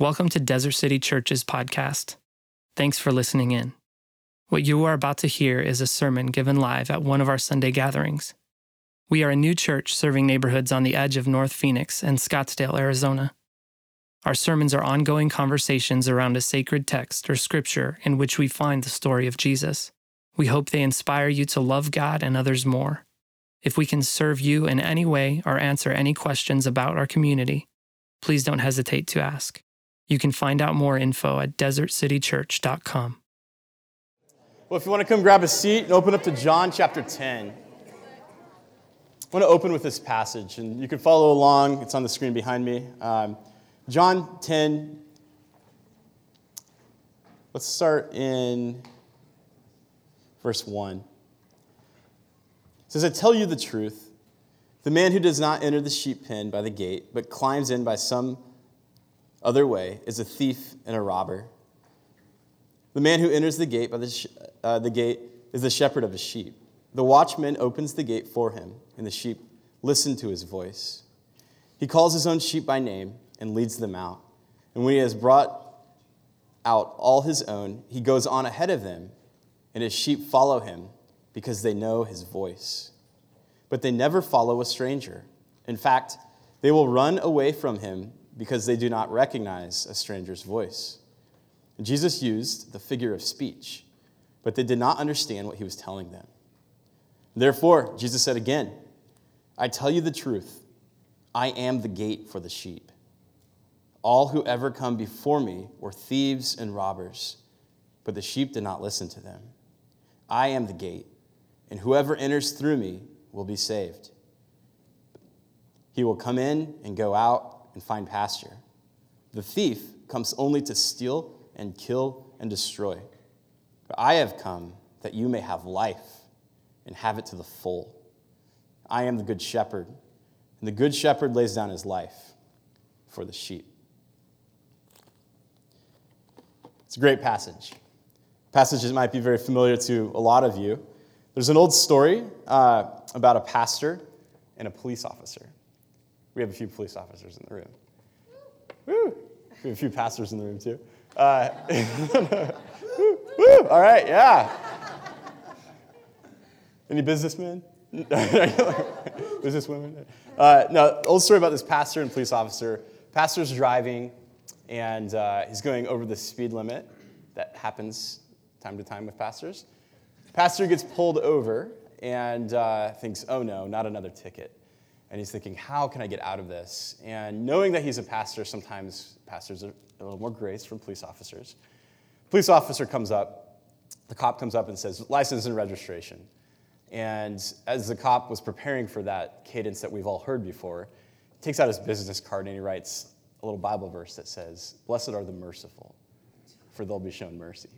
Welcome to Desert City Church's podcast. Thanks for listening in. What you are about to hear is a sermon given live at one of our Sunday gatherings. We are a new church serving neighborhoods on the edge of North Phoenix and Scottsdale, Arizona. Our sermons are ongoing conversations around a sacred text or scripture in which we find the story of Jesus. We hope they inspire you to love God and others more. If we can serve you in any way or answer any questions about our community, please don't hesitate to ask. You can find out more info at desertcitychurch.com. Well, if you want to come grab a seat and open up to John chapter 10, I want to open with this passage, and you can follow along. It's on the screen behind me. Um, John 10, let's start in verse 1. It says, I tell you the truth. The man who does not enter the sheep pen by the gate, but climbs in by some other way is a thief and a robber. The man who enters the gate by the, sh- uh, the gate is the shepherd of his sheep. The watchman opens the gate for him, and the sheep listen to his voice. He calls his own sheep by name and leads them out. And when he has brought out all his own, he goes on ahead of them, and his sheep follow him because they know his voice. But they never follow a stranger. In fact, they will run away from him because they do not recognize a stranger's voice. Jesus used the figure of speech, but they did not understand what he was telling them. Therefore, Jesus said again, I tell you the truth, I am the gate for the sheep. All who ever come before me were thieves and robbers, but the sheep did not listen to them. I am the gate, and whoever enters through me will be saved. He will come in and go out and find pasture. The thief comes only to steal and kill and destroy. But I have come that you may have life and have it to the full. I am the good shepherd, and the good shepherd lays down his life for the sheep. It's a great passage. Passages might be very familiar to a lot of you. There's an old story uh, about a pastor and a police officer. We have a few police officers in the room. Woo! We have a few pastors in the room too. Uh, woo, woo! All right, yeah. Any businessmen? Businesswomen? Uh, no, old story about this pastor and police officer. Pastor's driving, and uh, he's going over the speed limit that happens time to time with pastors. Pastor gets pulled over and uh, thinks, oh no, not another ticket. And he's thinking, how can I get out of this? And knowing that he's a pastor, sometimes pastors are a little more grace from police officers. Police officer comes up, the cop comes up and says, license and registration. And as the cop was preparing for that cadence that we've all heard before, he takes out his business card and he writes a little Bible verse that says, Blessed are the merciful, for they'll be shown mercy.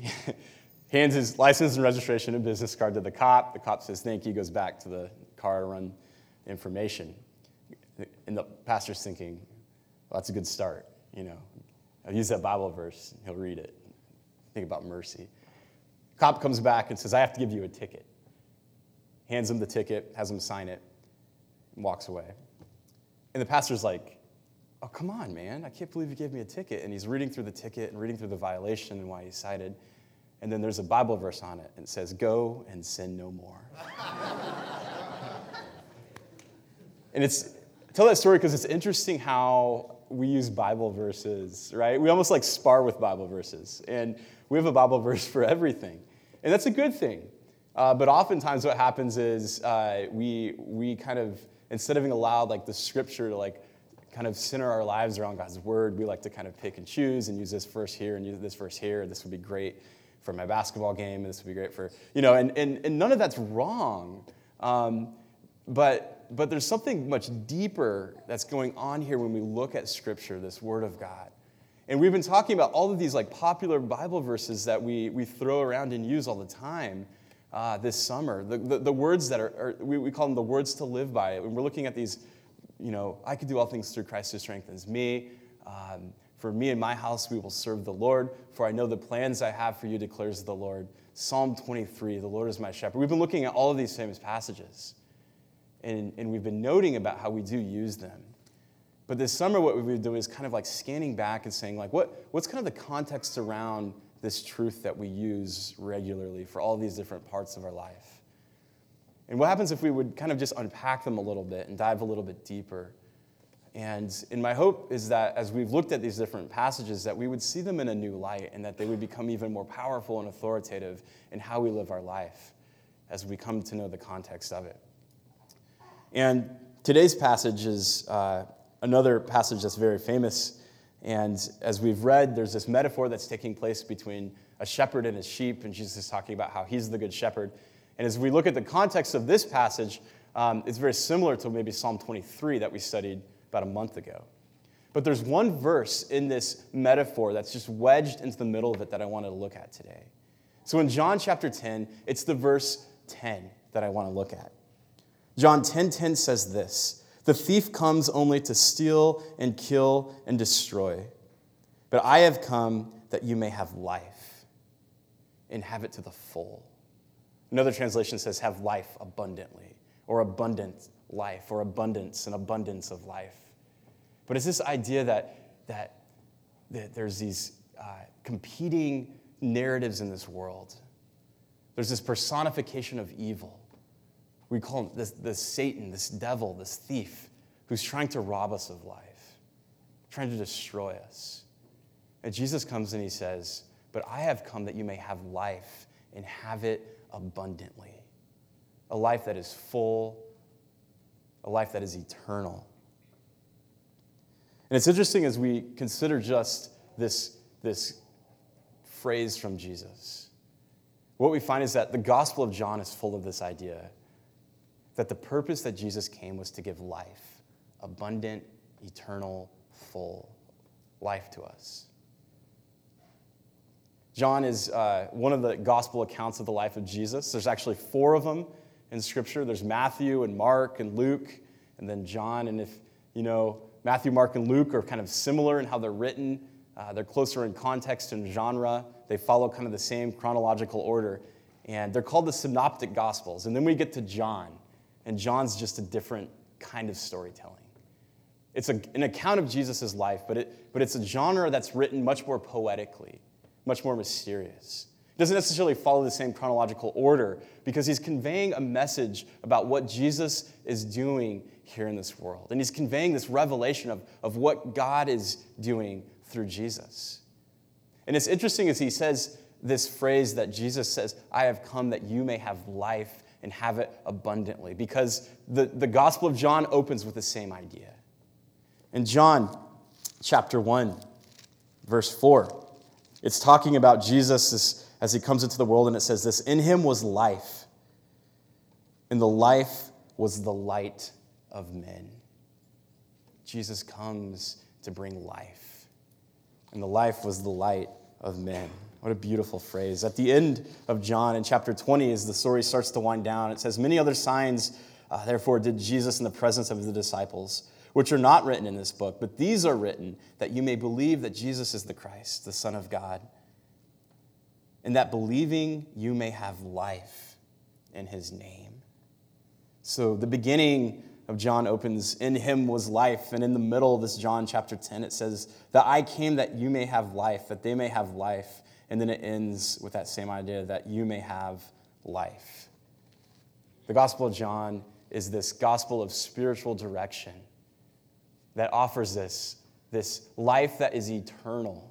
hands his license and registration and business card to the cop. The cop says, Thank you, goes back to the car to run information. And the pastor's thinking, well, that's a good start. You know, I'll use that Bible verse, he'll read it. Think about mercy. Cop comes back and says, I have to give you a ticket. Hands him the ticket, has him sign it, and walks away. And the pastor's like, Oh, come on, man. I can't believe you gave me a ticket. And he's reading through the ticket and reading through the violation and why he cited. And then there's a Bible verse on it, and it says, Go and sin no more. And it's tell that story because it's interesting how we use Bible verses, right? We almost like spar with Bible verses, and we have a Bible verse for everything, and that's a good thing. Uh, but oftentimes, what happens is uh, we we kind of instead of being allowed like the Scripture to like kind of center our lives around God's Word, we like to kind of pick and choose and use this verse here and use this verse here. This would be great for my basketball game, and this would be great for you know, and and, and none of that's wrong. Um, but but there's something much deeper that's going on here when we look at Scripture, this Word of God. And we've been talking about all of these like popular Bible verses that we, we throw around and use all the time uh, this summer. The, the, the words that are, are, we, we call them the words to live by. And we're looking at these, you know, I can do all things through Christ who strengthens me. Um, for me and my house, we will serve the Lord. For I know the plans I have for you, declares the Lord. Psalm 23, the Lord is my shepherd. We've been looking at all of these famous passages and, and we've been noting about how we do use them. but this summer, what we would do is kind of like scanning back and saying, like, what, what's kind of the context around this truth that we use regularly for all these different parts of our life? And what happens if we would kind of just unpack them a little bit and dive a little bit deeper? And, and my hope is that as we've looked at these different passages, that we would see them in a new light and that they would become even more powerful and authoritative in how we live our life as we come to know the context of it. And today's passage is uh, another passage that's very famous. And as we've read, there's this metaphor that's taking place between a shepherd and his sheep, and Jesus is talking about how he's the good shepherd. And as we look at the context of this passage, um, it's very similar to maybe Psalm 23 that we studied about a month ago. But there's one verse in this metaphor that's just wedged into the middle of it that I wanted to look at today. So in John chapter 10, it's the verse 10 that I want to look at. John 10:10 10, 10 says this: "The thief comes only to steal and kill and destroy. But I have come that you may have life and have it to the full." Another translation says have life abundantly or abundant life or abundance and abundance of life. But it's this idea that, that, that there's these uh, competing narratives in this world. There's this personification of evil. We call him this, this Satan, this devil, this thief, who's trying to rob us of life, trying to destroy us. And Jesus comes and he says, But I have come that you may have life and have it abundantly. A life that is full, a life that is eternal. And it's interesting as we consider just this, this phrase from Jesus. What we find is that the Gospel of John is full of this idea that the purpose that Jesus came was to give life, abundant, eternal, full life to us. John is uh, one of the gospel accounts of the life of Jesus. There's actually four of them in Scripture. There's Matthew and Mark and Luke, and then John. And if you know, Matthew, Mark, and Luke are kind of similar in how they're written. Uh, they're closer in context and genre. They follow kind of the same chronological order. And they're called the Synoptic Gospels. And then we get to John, and John's just a different kind of storytelling. It's a, an account of Jesus' life, but, it, but it's a genre that's written much more poetically much more mysterious. It doesn't necessarily follow the same chronological order because he's conveying a message about what Jesus is doing here in this world. And he's conveying this revelation of, of what God is doing through Jesus. And it's interesting as he says this phrase that Jesus says, I have come that you may have life and have it abundantly, because the, the Gospel of John opens with the same idea. In John chapter 1, verse 4, it's talking about Jesus as he comes into the world, and it says this In him was life, and the life was the light of men. Jesus comes to bring life, and the life was the light of men. What a beautiful phrase. At the end of John in chapter 20, as the story starts to wind down, it says, Many other signs, uh, therefore, did Jesus in the presence of the disciples which are not written in this book, but these are written that you may believe that Jesus is the Christ, the Son of God, and that believing you may have life in his name. So the beginning of John opens, In him was life. And in the middle of this John chapter 10, it says, That I came that you may have life, that they may have life. And then it ends with that same idea that you may have life. The Gospel of John is this gospel of spiritual direction that offers this, this life that is eternal.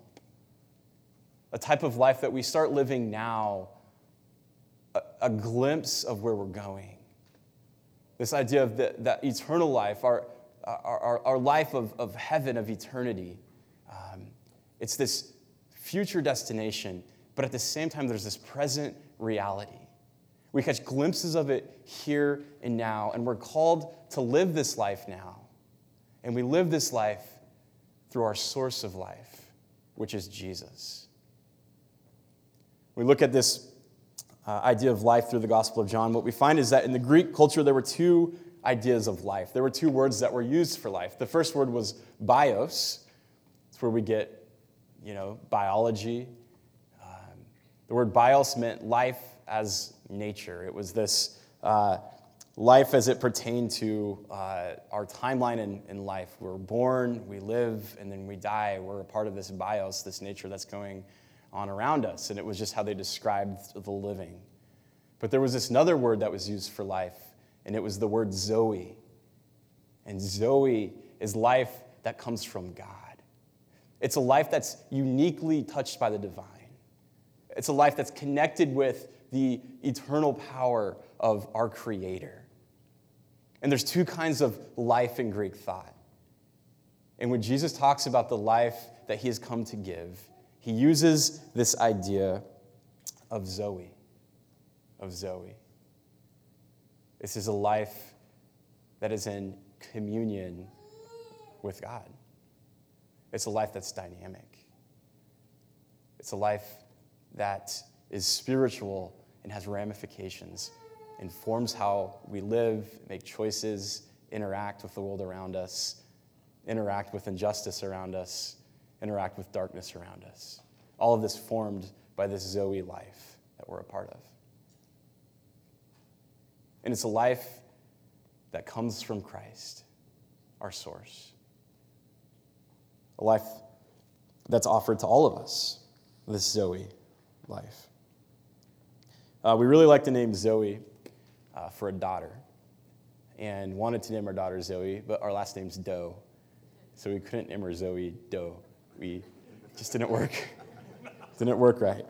A type of life that we start living now, a, a glimpse of where we're going. This idea of the, that eternal life, our, our, our, life of, of heaven, of eternity. Um, it's this future destination, but at the same time, there's this present reality. We catch glimpses of it here and now, and we're called to live this life now and we live this life through our source of life, which is Jesus. We look at this uh, idea of life through the Gospel of John. What we find is that in the Greek culture, there were two ideas of life. There were two words that were used for life. The first word was bios. It's where we get, you know, biology. Um, the word bios meant life as nature. It was this uh, life as it pertained to uh, our timeline in, in life. We're born, we live, and then we die. We're a part of this bios, this nature that's going on around us. And it was just how they described the living. But there was this another word that was used for life, and it was the word Zoe. And Zoe is life that comes from God. It's a life that's uniquely touched by the divine. It's a life that's connected with the eternal power of our Creator. And there's two kinds of life in Greek thought. And when Jesus talks about the life that he has come to give, he uses this idea of Zoe. Of Zoe. This is a life that is in communion with God. It's a life that's dynamic. It's a life that is spiritual and has ramifications informs how we live, make choices, interact with the world around us, interact with injustice around us, interact with darkness around us. All of this formed by this Zoe life that we're a part of. And it's a life that comes from Christ, our source. A life that's offered to all of us, this Zoe life. Uh, we really like the name Zoe uh, for a daughter and wanted to name our daughter Zoe, but our last name's Doe. So we couldn't name her Zoe Doe. We just didn't work. didn't work right.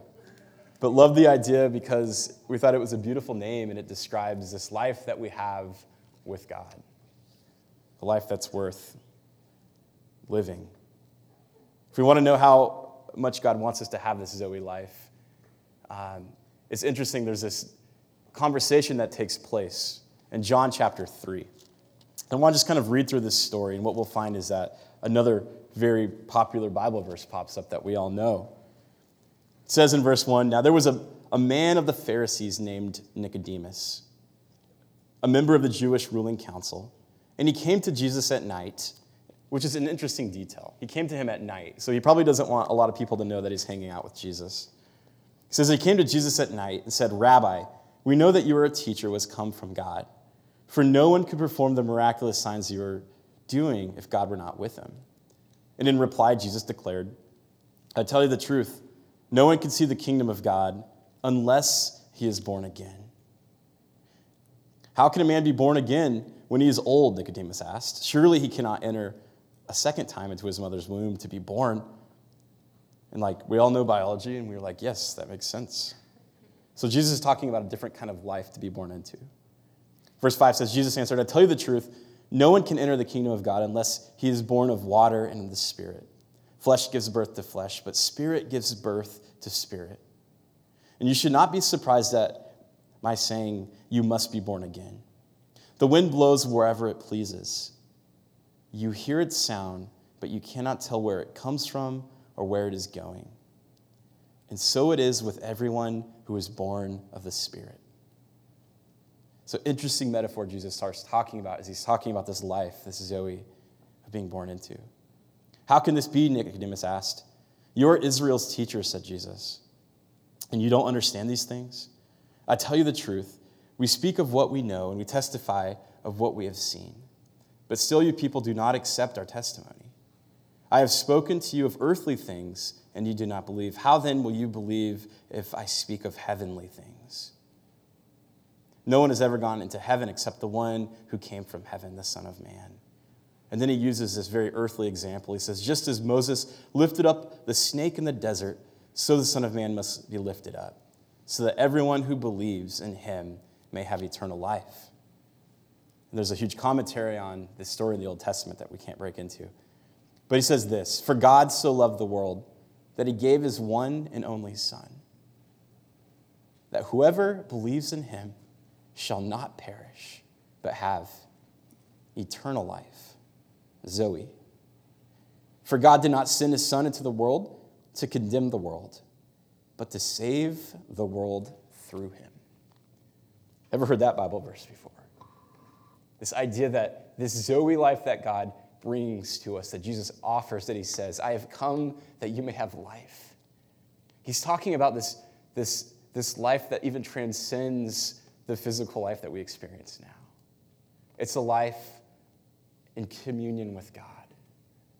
But loved the idea because we thought it was a beautiful name and it describes this life that we have with God. A life that's worth living. If we want to know how much God wants us to have this Zoe life, um, it's interesting. There's this conversation that takes place in John chapter 3. I want to just kind of read through this story, and what we'll find is that another very popular Bible verse pops up that we all know. It says in verse 1 Now there was a, a man of the Pharisees named Nicodemus, a member of the Jewish ruling council, and he came to Jesus at night, which is an interesting detail. He came to him at night, so he probably doesn't want a lot of people to know that he's hanging out with Jesus. He says he came to Jesus at night and said, Rabbi, we know that you are a teacher who has come from God. For no one could perform the miraculous signs you are doing if God were not with him. And in reply, Jesus declared, I tell you the truth, no one can see the kingdom of God unless he is born again. How can a man be born again when he is old? Nicodemus asked. Surely he cannot enter a second time into his mother's womb to be born. And like, we all know biology, and we are like, yes, that makes sense. So Jesus is talking about a different kind of life to be born into. Verse 5 says, Jesus answered, I tell you the truth, no one can enter the kingdom of God unless he is born of water and of the Spirit. Flesh gives birth to flesh, but Spirit gives birth to spirit. And you should not be surprised at my saying, You must be born again. The wind blows wherever it pleases. You hear its sound, but you cannot tell where it comes from or where it is going. And so it is with everyone who is born of the Spirit. So, interesting metaphor Jesus starts talking about as he's talking about this life, this Zoe of being born into. How can this be? Nicodemus asked. You're Israel's teacher, said Jesus, and you don't understand these things? I tell you the truth. We speak of what we know and we testify of what we have seen. But still, you people do not accept our testimony. I have spoken to you of earthly things and you do not believe. How then will you believe if I speak of heavenly things? No one has ever gone into heaven except the one who came from heaven, the Son of Man. And then he uses this very earthly example. He says, Just as Moses lifted up the snake in the desert, so the Son of Man must be lifted up, so that everyone who believes in him may have eternal life. And there's a huge commentary on this story in the Old Testament that we can't break into. But he says this For God so loved the world that he gave his one and only Son, that whoever believes in him shall not perish, but have eternal life. Zoe. For God did not send his Son into the world to condemn the world, but to save the world through him. Ever heard that Bible verse before? This idea that this Zoe life that God brings to us, that Jesus offers, that he says, I have come that you may have life. He's talking about this, this, this life that even transcends the physical life that we experience now. It's a life in communion with God,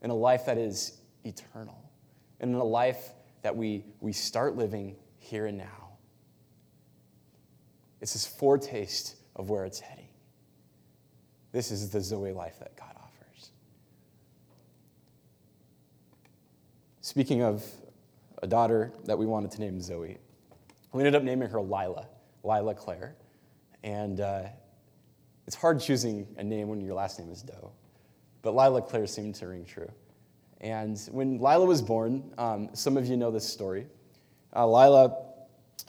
in a life that is eternal, and in a life that we, we start living here and now. It's this foretaste of where it's heading. This is the Zoe life that God offers. Speaking of a daughter that we wanted to name Zoe, we ended up naming her Lila, Lila Claire. And uh, it's hard choosing a name when your last name is Doe, but Lila Claire seemed to ring true. And when Lila was born, um, some of you know this story. Uh, Lila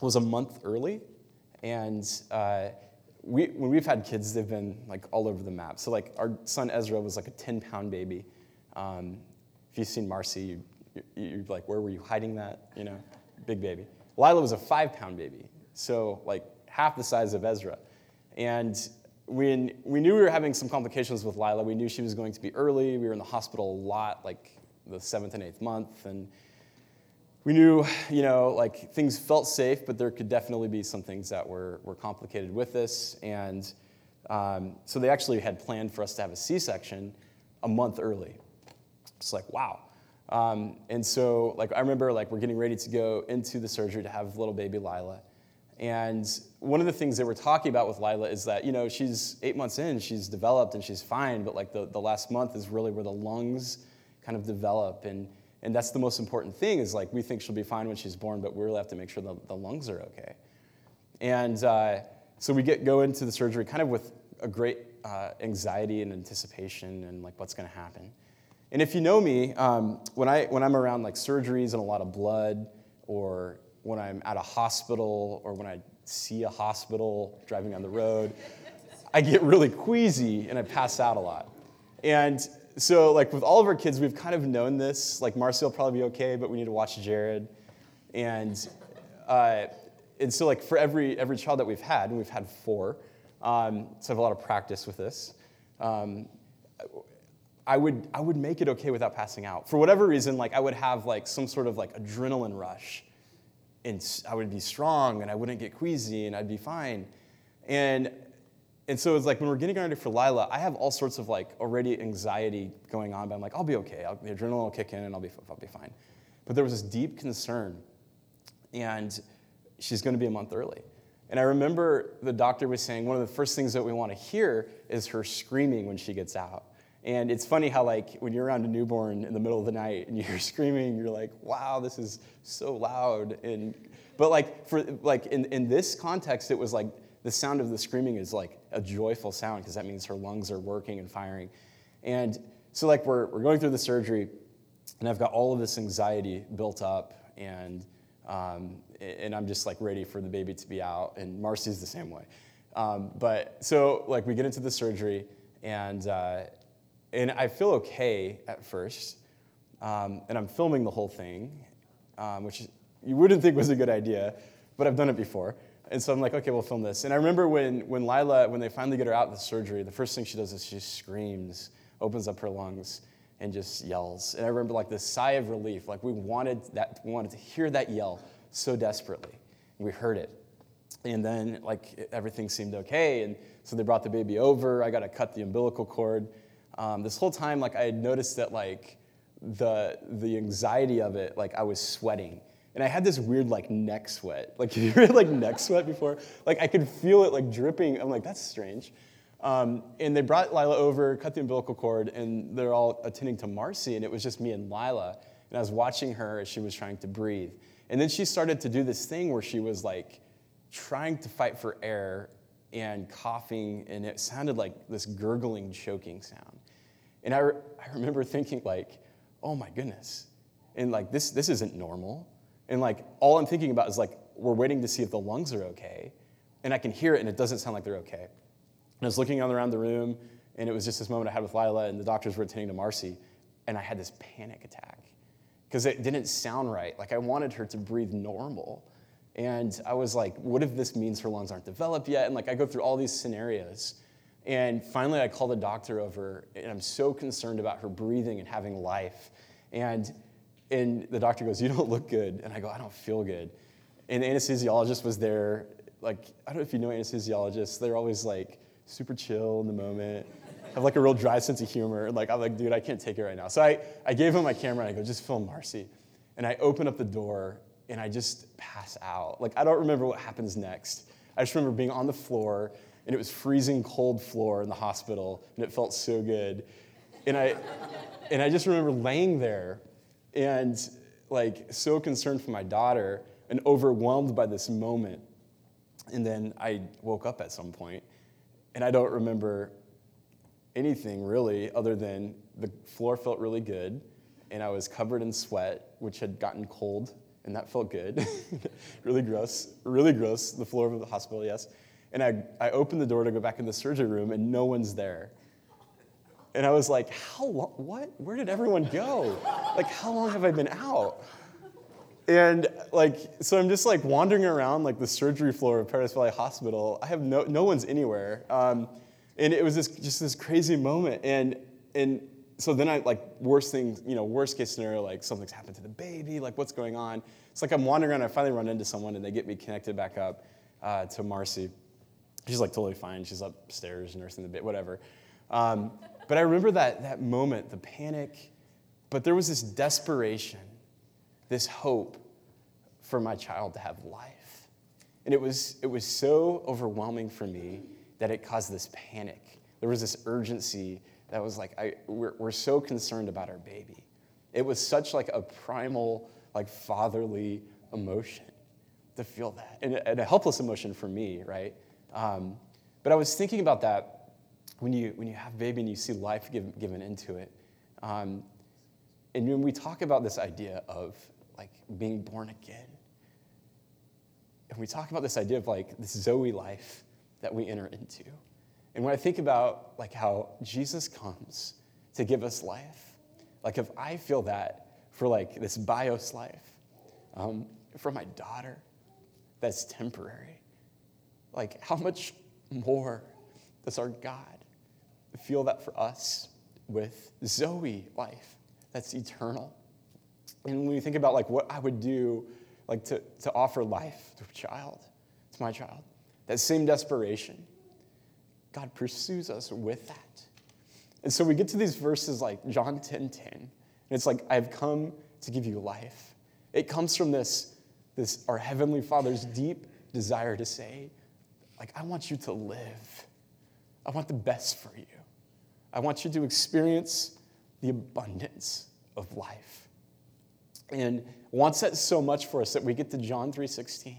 was a month early, and uh, we, when we've had kids, they've been like all over the map. So like our son Ezra was like a 10 pound baby. Um, if you've seen Marcy, you, you, are like, where were you hiding that? You know, big baby. Lila was a five pound baby, so like half the size of Ezra. And when we knew we were having some complications with Lila, we knew she was going to be early. We were in the hospital a lot, like the seventh and eighth month, and we knew, you know, like things felt safe, but there could definitely be some things that were, were complicated with this. And um, so they actually had planned for us to have a C section a month early. It's like, wow. Um, and so, like, I remember, like, we're getting ready to go into the surgery to have little baby Lila. And one of the things that we're talking about with Lila is that, you know, she's eight months in, she's developed and she's fine, but like the, the last month is really where the lungs kind of develop. And and that's the most important thing is like we think she'll be fine when she's born, but we really have to make sure the, the lungs are okay. And uh, so we get go into the surgery kind of with a great uh, anxiety and anticipation and like what's going to happen. And if you know me, um, when, I, when I'm around like surgeries and a lot of blood, or when I'm at a hospital, or when I see a hospital driving on the road, I get really queasy and I pass out a lot. And so like with all of our kids, we've kind of known this. Like Marcy will probably be okay, but we need to watch Jared. And uh, and so like for every every child that we've had, and we've had four, um, so I have a lot of practice with this. Um, I would I would make it okay without passing out. For whatever reason, like I would have like some sort of like adrenaline rush, and I would be strong, and I wouldn't get queasy, and I'd be fine. And and so it's like when we're getting ready for Lila, I have all sorts of like already anxiety going on, but I'm like, I'll be okay. I'll, the adrenaline will kick in and I'll be, I'll be fine. But there was this deep concern, and she's going to be a month early. And I remember the doctor was saying one of the first things that we want to hear is her screaming when she gets out. And it's funny how, like, when you're around a newborn in the middle of the night and you hear screaming, you're like, wow, this is so loud. And, but, like, for, like in, in this context, it was like the sound of the screaming is like a joyful sound because that means her lungs are working and firing. And so, like, we're, we're going through the surgery, and I've got all of this anxiety built up, and, um, and I'm just like ready for the baby to be out, and Marcy's the same way. Um, but so, like, we get into the surgery, and, uh, and I feel okay at first, um, and I'm filming the whole thing, um, which you wouldn't think was a good idea, but I've done it before. And so I'm like, okay, we'll film this. And I remember when, when Lila, when they finally get her out of the surgery, the first thing she does is she screams, opens up her lungs, and just yells. And I remember like this sigh of relief, like we wanted that, we wanted to hear that yell so desperately. We heard it. And then like everything seemed okay. And so they brought the baby over. I got to cut the umbilical cord. Um, this whole time, like I had noticed that like the the anxiety of it, like I was sweating and I had this weird like neck sweat. Like, have you ever had like neck sweat before? Like, I could feel it like dripping. I'm like, that's strange. Um, and they brought Lila over, cut the umbilical cord, and they're all attending to Marcy, and it was just me and Lila. And I was watching her as she was trying to breathe. And then she started to do this thing where she was like trying to fight for air and coughing, and it sounded like this gurgling, choking sound. And I, re- I remember thinking, like, oh my goodness. And like, this, this isn't normal. And like all I'm thinking about is like we're waiting to see if the lungs are okay. And I can hear it and it doesn't sound like they're okay. And I was looking around the room and it was just this moment I had with Lila and the doctors were attending to Marcy and I had this panic attack because it didn't sound right. Like I wanted her to breathe normal. And I was like, what if this means her lungs aren't developed yet? And like I go through all these scenarios. And finally I call the doctor over and I'm so concerned about her breathing and having life. And and the doctor goes, You don't look good. And I go, I don't feel good. And the anesthesiologist was there. Like, I don't know if you know anesthesiologists, they're always like super chill in the moment, have like a real dry sense of humor. Like, I'm like, dude, I can't take it right now. So I, I gave him my camera and I go, just film Marcy. And I open up the door and I just pass out. Like, I don't remember what happens next. I just remember being on the floor and it was freezing cold floor in the hospital and it felt so good. And I, and I just remember laying there and like so concerned for my daughter and overwhelmed by this moment. And then I woke up at some point and I don't remember anything really other than the floor felt really good and I was covered in sweat, which had gotten cold, and that felt good. really gross, really gross, the floor of the hospital, yes. And I, I opened the door to go back in the surgery room, and no one's there. And I was like, how long, what? Where did everyone go? Like, how long have I been out? And like, so I'm just like wandering around like the surgery floor of Paradise Valley Hospital. I have no, no one's anywhere. Um, and it was this, just this crazy moment. And, and so then I like worst thing, you know, worst case scenario, like something's happened to the baby, like what's going on? It's like I'm wandering around, I finally run into someone and they get me connected back up uh, to Marcy. She's like totally fine. She's upstairs nursing the bit, whatever. Um, but I remember that, that moment, the panic, but there was this desperation this hope for my child to have life. And it was, it was so overwhelming for me that it caused this panic. There was this urgency that was like, I, we're, we're so concerned about our baby. It was such like a primal, like fatherly emotion to feel that, and and a helpless emotion for me, right? Um, but I was thinking about that when you when you have baby and you see life given, given into it. Um, and when we talk about this idea of like being born again. And we talk about this idea of like this Zoe life that we enter into. And when I think about like how Jesus comes to give us life, like if I feel that for like this bios life, um, for my daughter, that's temporary. Like how much more does our God feel that for us with Zoe life that's eternal? And when you think about like what I would do, like to, to offer life to a child, to my child, that same desperation, God pursues us with that. And so we get to these verses like John 10 10, and it's like, I've come to give you life. It comes from this, this our Heavenly Father's deep desire to say, like, I want you to live. I want the best for you. I want you to experience the abundance of life and wants that so much for us that we get to John 3:16.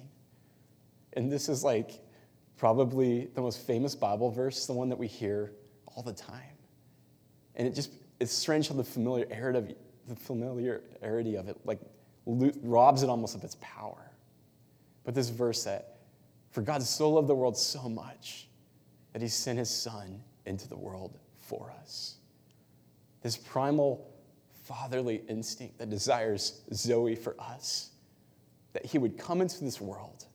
And this is like probably the most famous Bible verse, the one that we hear all the time. And it just it's strange how the familiarity of the familiarity of it like robs it almost of its power. But this verse that for God so loved the world so much that he sent his son into the world for us. This primal fatherly instinct that desires Zoe for us. That he would come into this world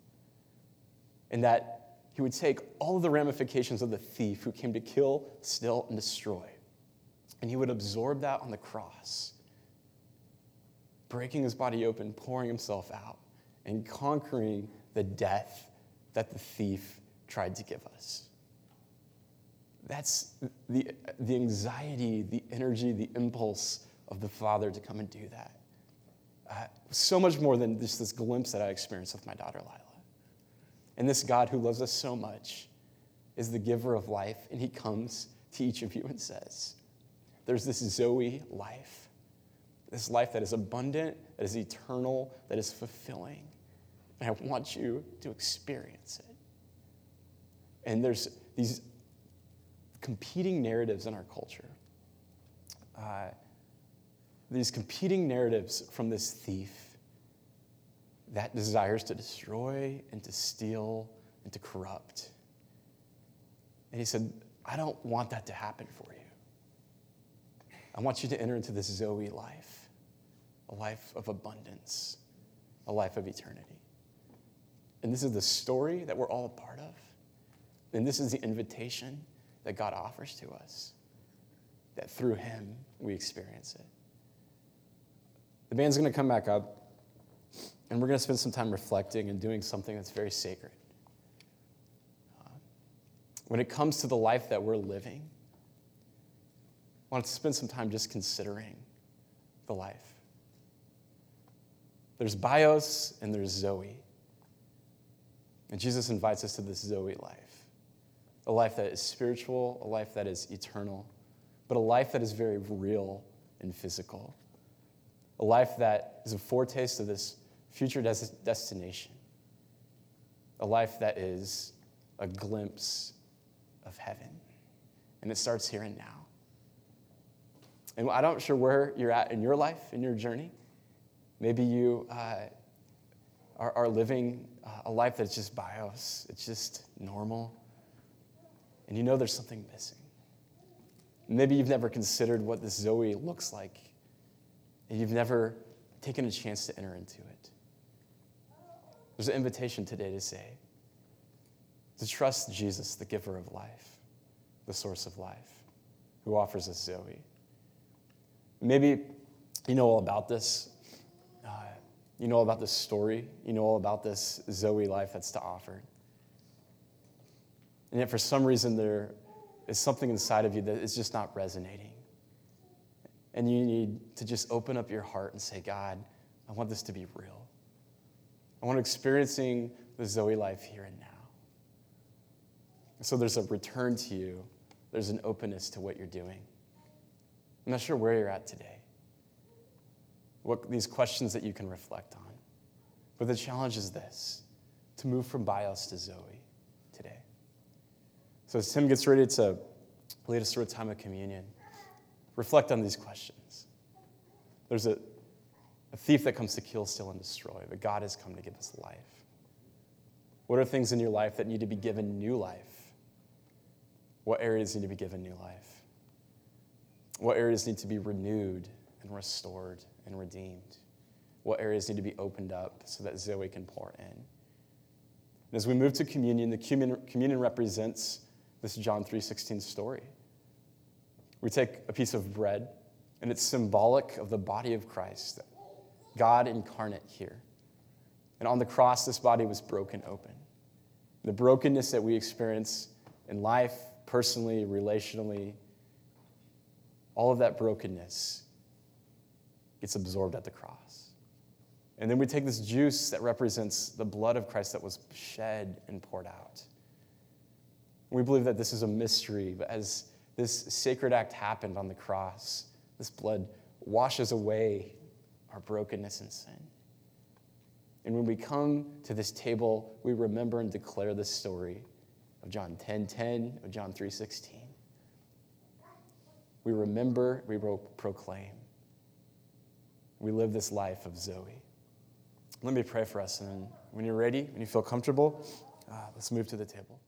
and that he would take all of the ramifications of the thief who came to kill, steal, and destroy, and he would absorb that on the cross, breaking his body open, pouring himself out, and conquering the death that the thief tried to give us. That's the, the anxiety, the energy, the impulse of the Father to come and do that. Uh, so much more than just this glimpse that I experienced with my daughter Lila. And this God who loves us so much is the giver of life, and he comes to each of you and says, There's this Zoe life, this life that is abundant, that is eternal, that is fulfilling. And I want you to experience it. And there's these competing narratives in our culture. Uh, these competing narratives from this thief that desires to destroy and to steal and to corrupt. And he said, I don't want that to happen for you. I want you to enter into this Zoe life, a life of abundance, a life of eternity. And this is the story that we're all a part of. And this is the invitation that God offers to us, that through Him we experience it. The band's going to come back up, and we're going to spend some time reflecting and doing something that's very sacred. Uh, when it comes to the life that we're living, I want to spend some time just considering the life. There's bios and there's Zoe. And Jesus invites us to this Zoe life a life that is spiritual, a life that is eternal, but a life that is very real and physical. A life that is a foretaste of this future des- destination. A life that is a glimpse of heaven. And it starts here and now. And I'm not sure where you're at in your life, in your journey. Maybe you uh, are, are, living uh, a life that's just bios, it's just normal. And you know there's something missing. Maybe you've never considered what this Zoe looks like, and you've never taken a chance to enter into it. There's an invitation today to say, to trust Jesus, the giver of life, the source of life, who offers us Zoe. Maybe you know all about this. You know about this story. You know all about this Zoe life that's to offer. And yet, for some reason, there is something inside of you that is just not resonating. And you need to just open up your heart and say, God, I want this to be real. I want experiencing the Zoe life here and now. So there's a return to you, there's an openness to what you're doing. I'm not sure where you're at today, what these questions that you can reflect on. But the challenge is this to move from bios to Zoe today. So as Tim gets ready to lead us through a time of communion, reflect on these questions. There's a, a thief that comes to kill, steal, and destroy, but God has come to give us life. What are things in your life that need to be given new life? What areas need to be given new life? What areas need to be renewed and restored and redeemed? What areas need to be opened up so that Zoe can pour in? And as we move to communion, the communion represents this John 3:16 story. We take a piece of bread, and it's symbolic of the body of Christ, God incarnate here. And on the cross, this body was broken open. The brokenness that we experience in life, personally, relationally, all of that brokenness gets absorbed at the cross. And then we take this juice that represents the blood of Christ that was shed and poured out. We believe that this is a mystery, but as this sacred act happened on the cross, this blood washes away our brokenness and sin. And when we come to this table, we remember and declare the story of John 10:10, 10, 10, of John 3:16 we remember, we proclaim. We live this life of Zoe. Let me pray for us, and when you're ready, when you feel comfortable, uh, let's move to the table.